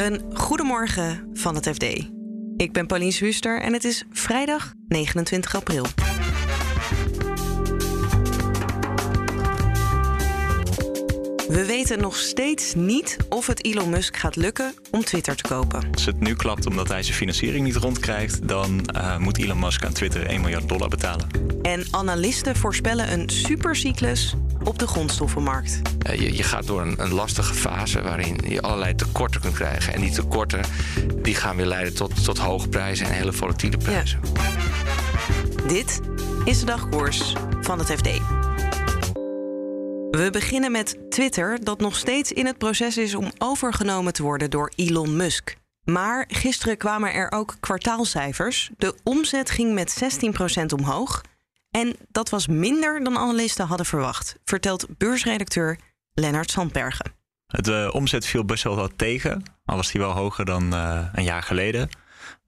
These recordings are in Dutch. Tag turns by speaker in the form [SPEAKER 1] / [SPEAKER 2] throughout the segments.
[SPEAKER 1] Een goedemorgen van het FD. Ik ben Pauline Schuster en het is vrijdag 29 april. We weten nog steeds niet of het Elon Musk gaat lukken om Twitter te kopen.
[SPEAKER 2] Als het nu klapt omdat hij zijn financiering niet rondkrijgt, dan uh, moet Elon Musk aan Twitter 1 miljard dollar betalen.
[SPEAKER 1] En analisten voorspellen een supercyclus op de grondstoffenmarkt.
[SPEAKER 3] Uh, je, je, gaat door een, een, lastige fase waarin je allerlei tekorten kunt krijgen. En die tekorten die gaan weer leiden tot, tot hoge prijzen en hele volatiele prijzen.
[SPEAKER 1] Ja. Dit is de dagkoers van het FD. We beginnen met Twitter, dat nog steeds in het proces is om overgenomen te worden door Elon Musk. Maar gisteren kwamen er ook kwartaalcijfers. De omzet ging met 16% omhoog. En dat was minder dan analisten hadden verwacht, vertelt beursredacteur Lennart Sandbergen.
[SPEAKER 2] Het uh, omzet viel best wel wat tegen, al was die wel hoger dan uh, een jaar geleden.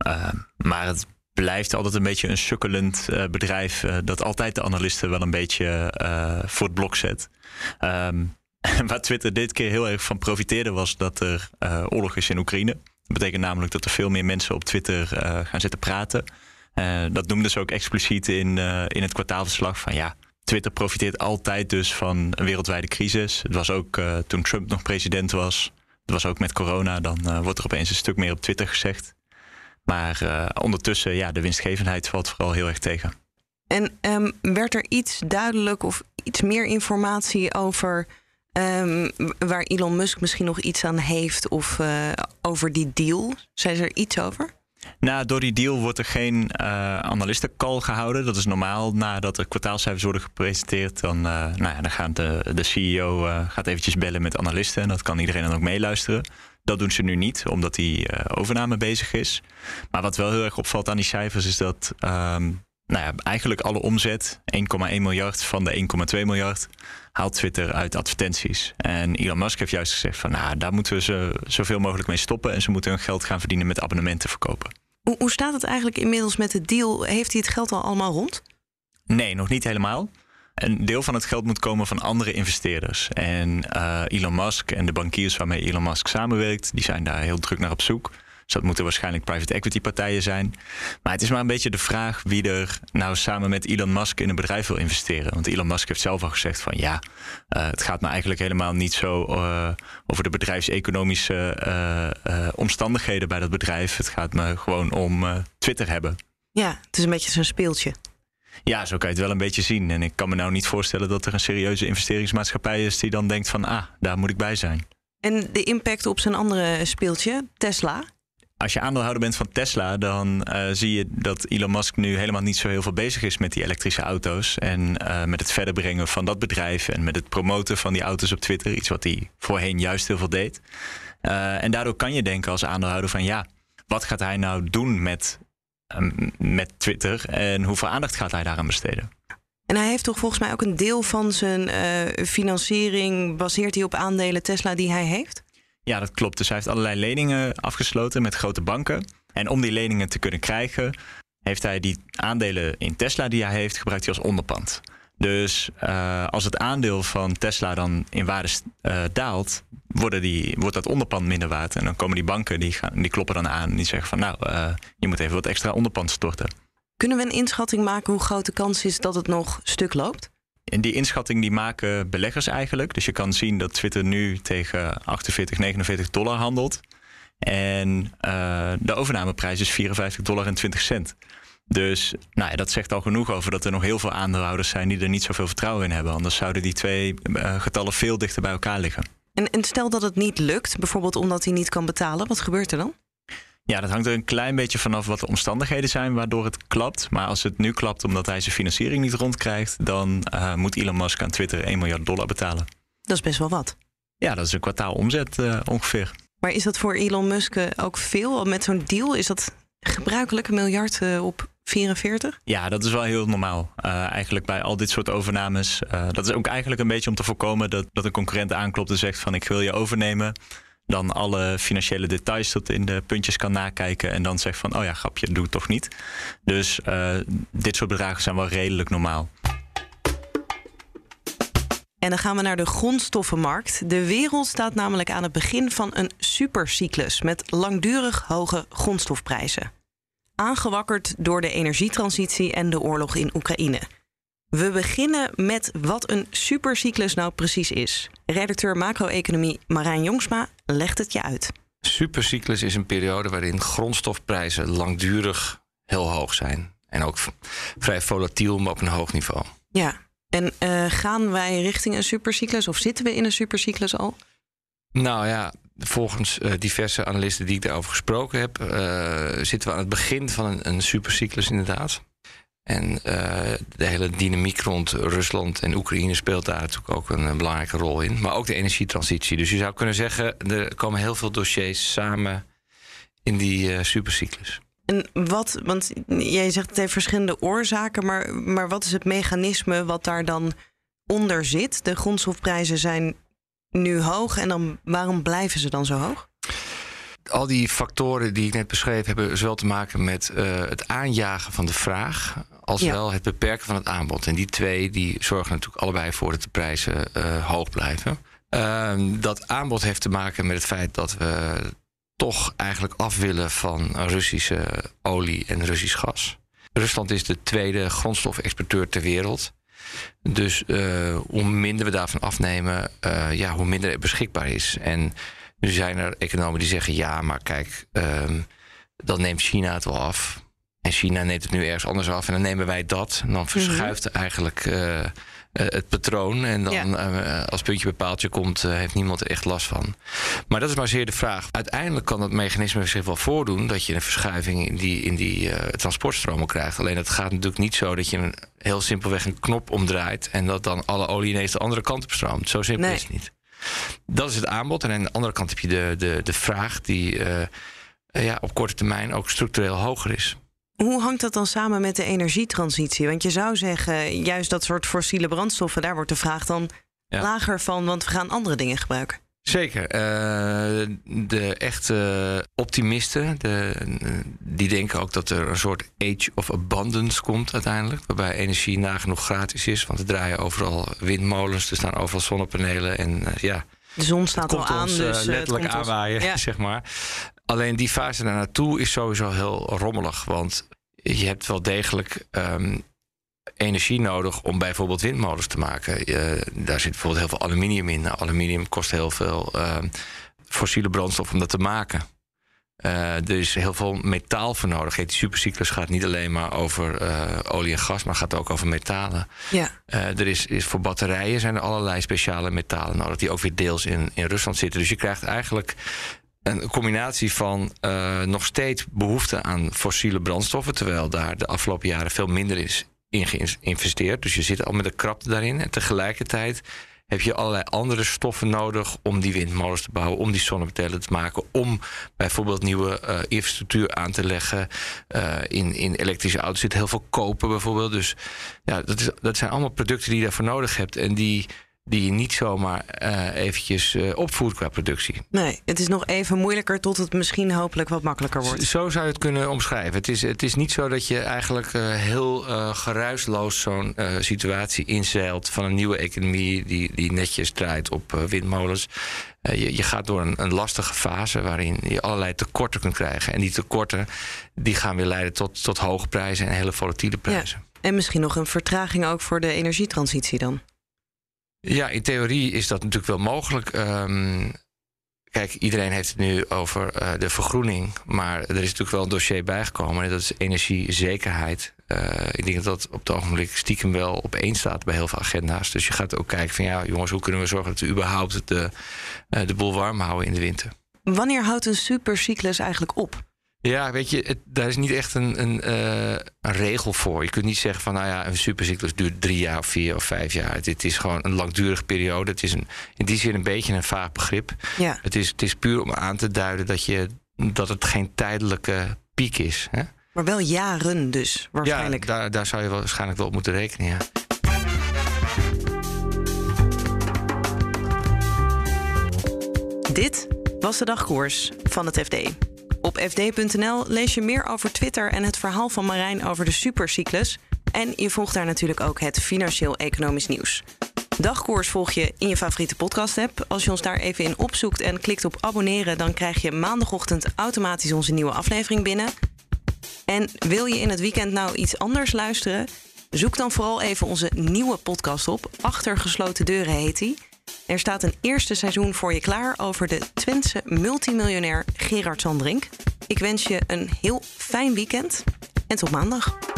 [SPEAKER 2] Uh, maar het blijft altijd een beetje een sukkelend bedrijf dat altijd de analisten wel een beetje voor het blok zet. Um, waar Twitter dit keer heel erg van profiteerde was dat er oorlog is in Oekraïne. Dat betekent namelijk dat er veel meer mensen op Twitter gaan zitten praten. Uh, dat noemden ze ook expliciet in, uh, in het kwartaalverslag van ja. Twitter profiteert altijd dus van een wereldwijde crisis. Het was ook uh, toen Trump nog president was. Het was ook met corona. Dan wordt er opeens een stuk meer op Twitter gezegd. Maar ondertussen, ja, de winstgevendheid valt vooral heel erg tegen.
[SPEAKER 1] En um, werd er iets duidelijk of iets meer informatie over um, waar Elon Musk misschien nog iets aan heeft of over die deal? Zijn er iets over?
[SPEAKER 2] Nou, door die deal wordt er geen uh, analistencall gehouden. Dat is normaal. Nadat de kwartaalcijfers worden gepresenteerd, dan, uh, nou ja, dan gaat de, de CEO uh, gaat eventjes bellen met analisten. En dat kan iedereen dan ook meeluisteren. Dat doen ze nu niet, omdat die overname bezig is. Maar wat wel heel erg opvalt aan die cijfers is dat um, nou ja, eigenlijk alle omzet, 1,1 miljard van de 1,2 miljard, haalt Twitter uit advertenties. En Elon Musk heeft juist gezegd van nou, daar moeten we ze zoveel mogelijk mee stoppen. En ze moeten hun geld gaan verdienen met abonnementen verkopen.
[SPEAKER 1] Hoe, staat het eigenlijk inmiddels met de deal? Heeft hij het geld al allemaal rond?
[SPEAKER 2] Nee, nog niet helemaal. Een deel van het geld moet komen van andere investeerders. En uh, Elon Musk en de bankiers waarmee Elon Musk samenwerkt, die zijn daar heel druk naar op zoek. Dus dat moeten waarschijnlijk private equity partijen zijn. Maar het is maar een beetje de vraag wie er nou samen met Elon Musk in een bedrijf wil investeren. Want Elon Musk heeft zelf al gezegd van ja, uh, het gaat me eigenlijk helemaal niet zo uh, over de bedrijfseconomische uh, omstandigheden bij dat bedrijf. Het gaat me gewoon om Twitter hebben.
[SPEAKER 1] Ja, het is een beetje zo'n speeltje.
[SPEAKER 2] Ja, zo kan je het wel een beetje zien. En ik kan me nou niet voorstellen dat er een serieuze investeringsmaatschappij is die dan denkt van ah, daar moet ik bij zijn.
[SPEAKER 1] En de impact op zijn andere speeltje, Tesla?
[SPEAKER 2] Als je aandeelhouder bent van Tesla, dan uh, zie je dat Elon Musk nu helemaal niet zo heel veel bezig is met die elektrische auto's. En uh, met het verder brengen van dat bedrijf en met het promoten van die auto's op Twitter. Iets wat hij voorheen juist heel veel deed. Uh, en daardoor kan je denken als aandeelhouder van ja, wat gaat hij nou doen met, met Twitter en hoeveel aandacht gaat hij daaraan besteden?
[SPEAKER 1] En hij heeft toch volgens mij ook een deel van zijn financiering baseert hij op aandelen Tesla die hij heeft?
[SPEAKER 2] Ja, dat klopt. Dus hij heeft allerlei leningen afgesloten met grote banken. En om die leningen te kunnen krijgen, heeft hij die aandelen in Tesla die hij heeft, gebruikt hij als onderpand. Dus uh, als het aandeel van Tesla dan in waarde uh, daalt, worden die, wordt dat onderpand minder waard. En dan komen die banken, die, gaan, die kloppen dan aan en die zeggen van nou, uh, je moet even wat extra onderpand storten.
[SPEAKER 1] Kunnen we een inschatting maken hoe groot de kans is dat het nog stuk loopt?
[SPEAKER 2] En die inschatting die maken beleggers eigenlijk. Dus je kan zien dat Twitter nu tegen 48, 49 dollar handelt. En uh, de overnameprijs is 54 dollar en 20 cent. Dus nou ja, dat zegt al genoeg over dat er nog heel veel aandeelhouders zijn die er niet zoveel vertrouwen in hebben. Anders zouden die twee uh, getallen veel dichter bij elkaar liggen.
[SPEAKER 1] En, en stel dat het niet lukt, bijvoorbeeld omdat hij niet kan betalen, wat gebeurt er dan?
[SPEAKER 2] Ja, dat hangt er een klein beetje vanaf wat de omstandigheden zijn waardoor het klapt. Maar als het nu klapt omdat hij zijn financiering niet rondkrijgt, dan uh, moet Elon Musk aan Twitter 1 miljard dollar betalen.
[SPEAKER 1] Dat is best wel wat.
[SPEAKER 2] Ja, dat is een kwartaal omzet uh, ongeveer.
[SPEAKER 1] Maar is dat voor Elon Musk eh, ook veel? Met zo'n deal is dat gebruikelijk een miljard op 44?
[SPEAKER 2] Ja, dat is wel heel normaal. Uh, eigenlijk bij al dit soort overnames. Uh, dat is ook eigenlijk een beetje om te voorkomen dat, dat een concurrent aanklopt en zegt van ik wil je overnemen dan alle financiële details tot in de puntjes kan nakijken en dan zegt van, oh ja, grapje, doe het toch niet. Dus uh, dit soort bedragen zijn wel redelijk normaal.
[SPEAKER 1] En dan gaan we naar de grondstoffenmarkt. De wereld staat namelijk aan het begin van een supercyclus met langdurig hoge grondstofprijzen. Aangewakkerd door de energietransitie en de oorlog in Oekraïne. We beginnen met wat een supercyclus nou precies is. Redacteur macro-economie Marijn Jongsma legt het je uit.
[SPEAKER 3] Supercyclus is een periode waarin grondstofprijzen langdurig heel hoog zijn. En ook vrij volatiel, maar op een hoog niveau.
[SPEAKER 1] Ja, en uh, gaan wij richting een supercyclus of zitten we in een supercyclus al?
[SPEAKER 3] Nou ja, volgens uh, diverse analisten die ik daarover gesproken heb, uh, zitten we aan het begin van een, een supercyclus inderdaad. En de hele dynamiek rond Rusland en Oekraïne speelt daar natuurlijk ook een, een, belangrijke rol in. Maar ook de energietransitie. Dus je zou kunnen zeggen, er komen heel veel dossiers samen in die supercyclus.
[SPEAKER 1] En wat, want jij zegt het heeft verschillende oorzaken, maar, maar wat is het mechanisme wat daar dan onder zit? De grondstofprijzen zijn nu hoog en dan waarom blijven ze dan zo hoog?
[SPEAKER 3] Al die factoren die ik net beschreef hebben zowel te maken met uh, het aanjagen van de vraag als ja. wel het beperken van het aanbod. En die twee die zorgen natuurlijk allebei voor dat de prijzen uh, hoog blijven. Uh, dat aanbod heeft te maken met het feit dat we toch eigenlijk af willen van Russische olie en Russisch gas. Rusland is de tweede grondstofexporteur ter wereld. Dus uh, hoe minder we daarvan afnemen, ja, hoe minder er beschikbaar is. En nu zijn er economen die zeggen: ja, maar kijk, um, dan neemt China het wel af. En China neemt het nu ergens anders af en dan nemen wij dat. En dan verschuift mm -hmm. eigenlijk uh, uh, het patroon. En dan ja. uh, als puntje bij paaltje komt, heeft niemand er echt last van. Maar dat is maar zeer de vraag. Uiteindelijk kan dat mechanisme zich wel voordoen dat je een verschuiving in die, in die transportstromen krijgt. Alleen het gaat natuurlijk niet zo dat je een, heel simpelweg een knop omdraait en dat dan alle olie ineens de andere kant op stroomt. Zo simpel nee. is het niet. Dat is het aanbod. En aan de andere kant heb je de, de, de vraag die ja, op korte termijn ook structureel hoger is.
[SPEAKER 1] Hoe hangt dat dan samen met de energietransitie? Want je zou zeggen, juist dat soort fossiele brandstoffen, daar wordt de vraag dan ja. lager van, want we gaan andere dingen gebruiken.
[SPEAKER 3] Zeker. Uh, de echte optimisten, de, die denken ook dat er een soort age of abundance komt uiteindelijk. Waarbij energie nagenoeg gratis is. Want er draaien overal windmolens, er staan overal zonnepanelen. En uh, ja,
[SPEAKER 1] de zon staat al aan,
[SPEAKER 3] ons,
[SPEAKER 1] dus
[SPEAKER 3] letterlijk aanwaaien, ja. zeg maar. Alleen die fase daar naartoe is sowieso heel rommelig. Want je hebt wel degelijk um, energie nodig om bijvoorbeeld windmolens te maken. Je, daar zit bijvoorbeeld heel veel aluminium in. Nou, aluminium kost heel veel um, fossiele brandstof om dat te maken. Uh, er is heel veel metaal voor nodig. Die supercyclus gaat niet alleen maar over uh, olie en gas, maar gaat ook over metalen.
[SPEAKER 1] Ja.
[SPEAKER 3] Uh, er is, is voor batterijen zijn er allerlei speciale metalen nodig, die ook weer deels in, in Rusland zitten. Dus je krijgt eigenlijk een combinatie van nog steeds behoefte aan fossiele brandstoffen, terwijl daar de afgelopen jaren veel minder is in geïnvesteerd. Dus je zit al met een krapte daarin. En tegelijkertijd heb je allerlei andere stoffen nodig om die windmolens te bouwen, om die zonnepanelen te maken, om bijvoorbeeld nieuwe uh, infrastructuur aan te leggen. Uh, in, in elektrische auto's zit heel veel koper bijvoorbeeld. Dus ja, dat, is, dat zijn allemaal producten die je daarvoor nodig hebt en die die je niet zomaar uh, eventjes uh, opvoert qua productie.
[SPEAKER 1] Nee, het is nog even moeilijker tot het misschien hopelijk wat makkelijker wordt.
[SPEAKER 3] Zo zou je het kunnen omschrijven. Het is, het is niet zo dat je eigenlijk uh, heel geruisloos zo'n situatie inzeilt van een nieuwe economie die, die netjes draait op windmolens. Je, je, gaat door een, een, lastige fase waarin je allerlei tekorten kunt krijgen. En die tekorten die gaan weer leiden tot, tot hoge prijzen en hele volatiele prijzen.
[SPEAKER 1] Ja. En misschien nog een vertraging ook voor de energietransitie dan?
[SPEAKER 3] Ja, in theorie is dat natuurlijk wel mogelijk. Um, kijk, iedereen heeft het nu over uh, de vergroening. Maar er is natuurlijk wel een dossier bijgekomen. En dat is energiezekerheid. Uh, ik denk dat dat op het ogenblik stiekem wel op één staat bij heel veel agenda's. Dus je gaat ook kijken van ja, jongens, hoe kunnen we zorgen dat we überhaupt de, uh, de boel warm houden in de winter.
[SPEAKER 1] Wanneer houdt een supercyclus eigenlijk op?
[SPEAKER 3] Ja, weet je, het, daar is niet echt een, een, uh, een, regel voor. Je kunt niet zeggen van, nou ja, een supercyclus duurt drie jaar of vier of vijf jaar. Het, het is gewoon een langdurige periode. Het is een, in die zin een beetje een vaag begrip.
[SPEAKER 1] Ja.
[SPEAKER 3] Het, is, het is puur om aan te duiden dat, je, dat het geen tijdelijke piek is. Hè?
[SPEAKER 1] Maar wel jaren dus, waarschijnlijk.
[SPEAKER 3] Ja, daar, daar zou je wel, waarschijnlijk wel op moeten rekenen, ja.
[SPEAKER 1] Dit was de dagkoers van het FD. Op fd.nl lees je meer over Twitter en het verhaal van Marijn over de supercyclus. En je volgt daar natuurlijk ook het financieel-economisch nieuws. Dagkoers volg je in je favoriete podcast-app. Als je ons daar even in opzoekt en klikt op abonneren, dan krijg je maandagochtend automatisch onze nieuwe aflevering binnen. En wil je in het weekend nou iets anders luisteren? Zoek dan vooral even onze nieuwe podcast op. Achter gesloten deuren heet die. Er staat een eerste seizoen voor je klaar over de Twentse multimiljonair Gerard Sandrink. Ik wens je een heel fijn weekend en tot maandag.